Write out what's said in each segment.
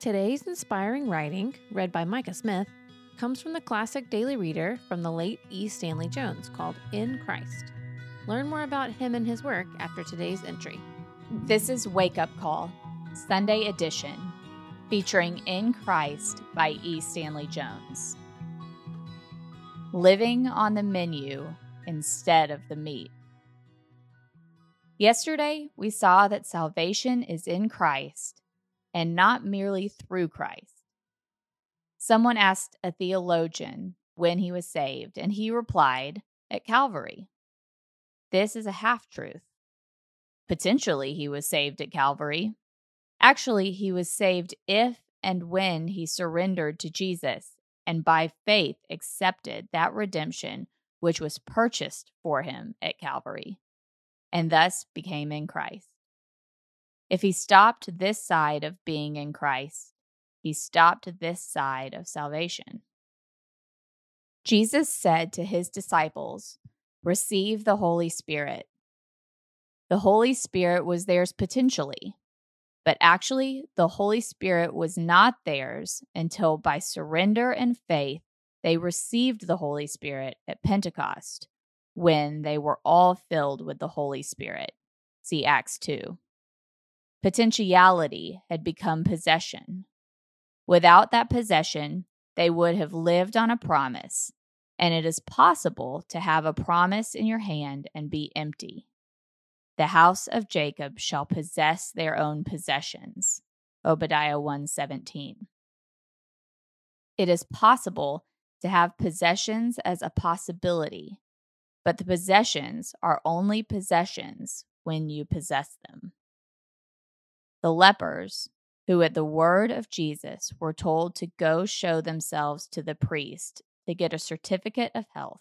Today's inspiring writing, read by Micah Smith, comes from the classic daily reader from the late E. Stanley Jones called In Christ. Learn more about him and his work after today's entry. This is Wake Up Call, Sunday edition, featuring In Christ by E. Stanley Jones. Living on the menu instead of the meat. Yesterday, we saw that salvation is in Christ and not merely through Christ. Someone asked a theologian when he was saved, and he replied, at Calvary. This is a half truth. Potentially, he was saved at Calvary. Actually, he was saved if and when he surrendered to Jesus and by faith accepted that redemption which was purchased for him at Calvary, and thus became in Christ. If he stopped this side of being in Christ, he stopped this side of salvation. Jesus said to his disciples, Receive the Holy Spirit. The Holy Spirit was theirs potentially, but actually, the Holy Spirit was not theirs until by surrender and faith they received the Holy Spirit at Pentecost, when they were all filled with the Holy Spirit. See Acts 2. Potentiality had become possession. Without that possession, they would have lived on a promise, and it is possible to have a promise in your hand and be empty. The house of Jacob shall possess their own possessions. Obadiah 117. It is possible to have possessions as a possibility, but the possessions are only possessions when you possess them. The lepers, who at the word of Jesus were told to go show themselves to the priest to get a certificate of health,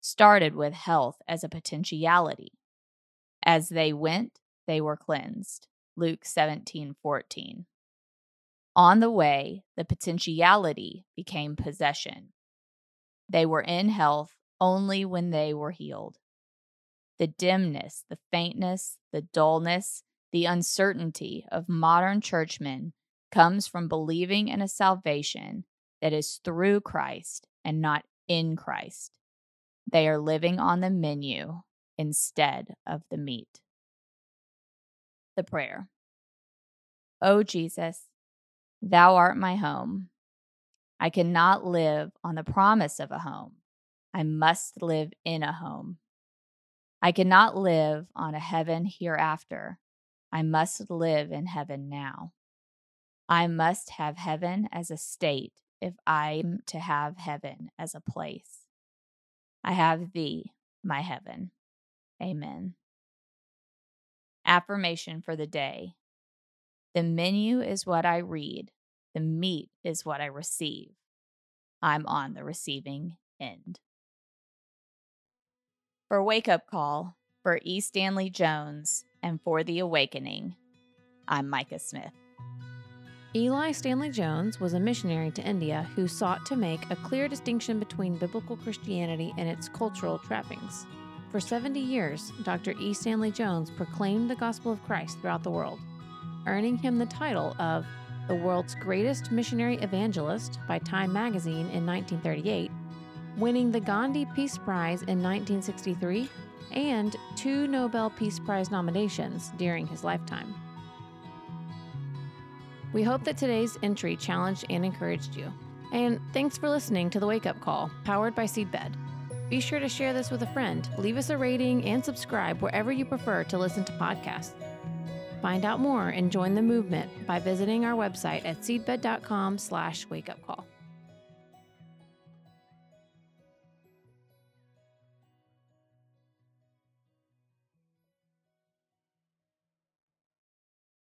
started with health as a potentiality. As they went, they were cleansed. Luke 17:14. On the way, the potentiality became possession. They were in health only when they were healed. The dimness, the faintness, the dullness, the uncertainty of modern churchmen comes from believing in a salvation that is through Christ and not in Christ. They are living on the menu instead of the meat. The prayer. O Jesus, thou art my home. I cannot live on the promise of a home. I must live in a home. I cannot live on a heaven hereafter. I must live in heaven now. I must have heaven as a state if I'm to have heaven as a place. I have thee, my heaven. Amen. Affirmation for the day The menu is what I read, the meat is what I receive. I'm on the receiving end. For Wake Up Call, for E. Stanley Jones, and for The Awakening. I'm Micah Smith. Eli Stanley Jones was a missionary to India who sought to make a clear distinction between biblical Christianity and its cultural trappings. For 70 years, Dr. E. Stanley Jones proclaimed the gospel of Christ throughout the world, earning him the title of the world's greatest missionary evangelist by Time magazine in 1938, winning the Gandhi Peace Prize in 1963 and two Nobel Peace Prize nominations during his lifetime. We hope that today's entry challenged and encouraged you. And thanks for listening to the Wake Up Call, powered by Seedbed. Be sure to share this with a friend, leave us a rating, and subscribe wherever you prefer to listen to podcasts. Find out more and join the movement by visiting our website at seedbed.com slash wakeupcall.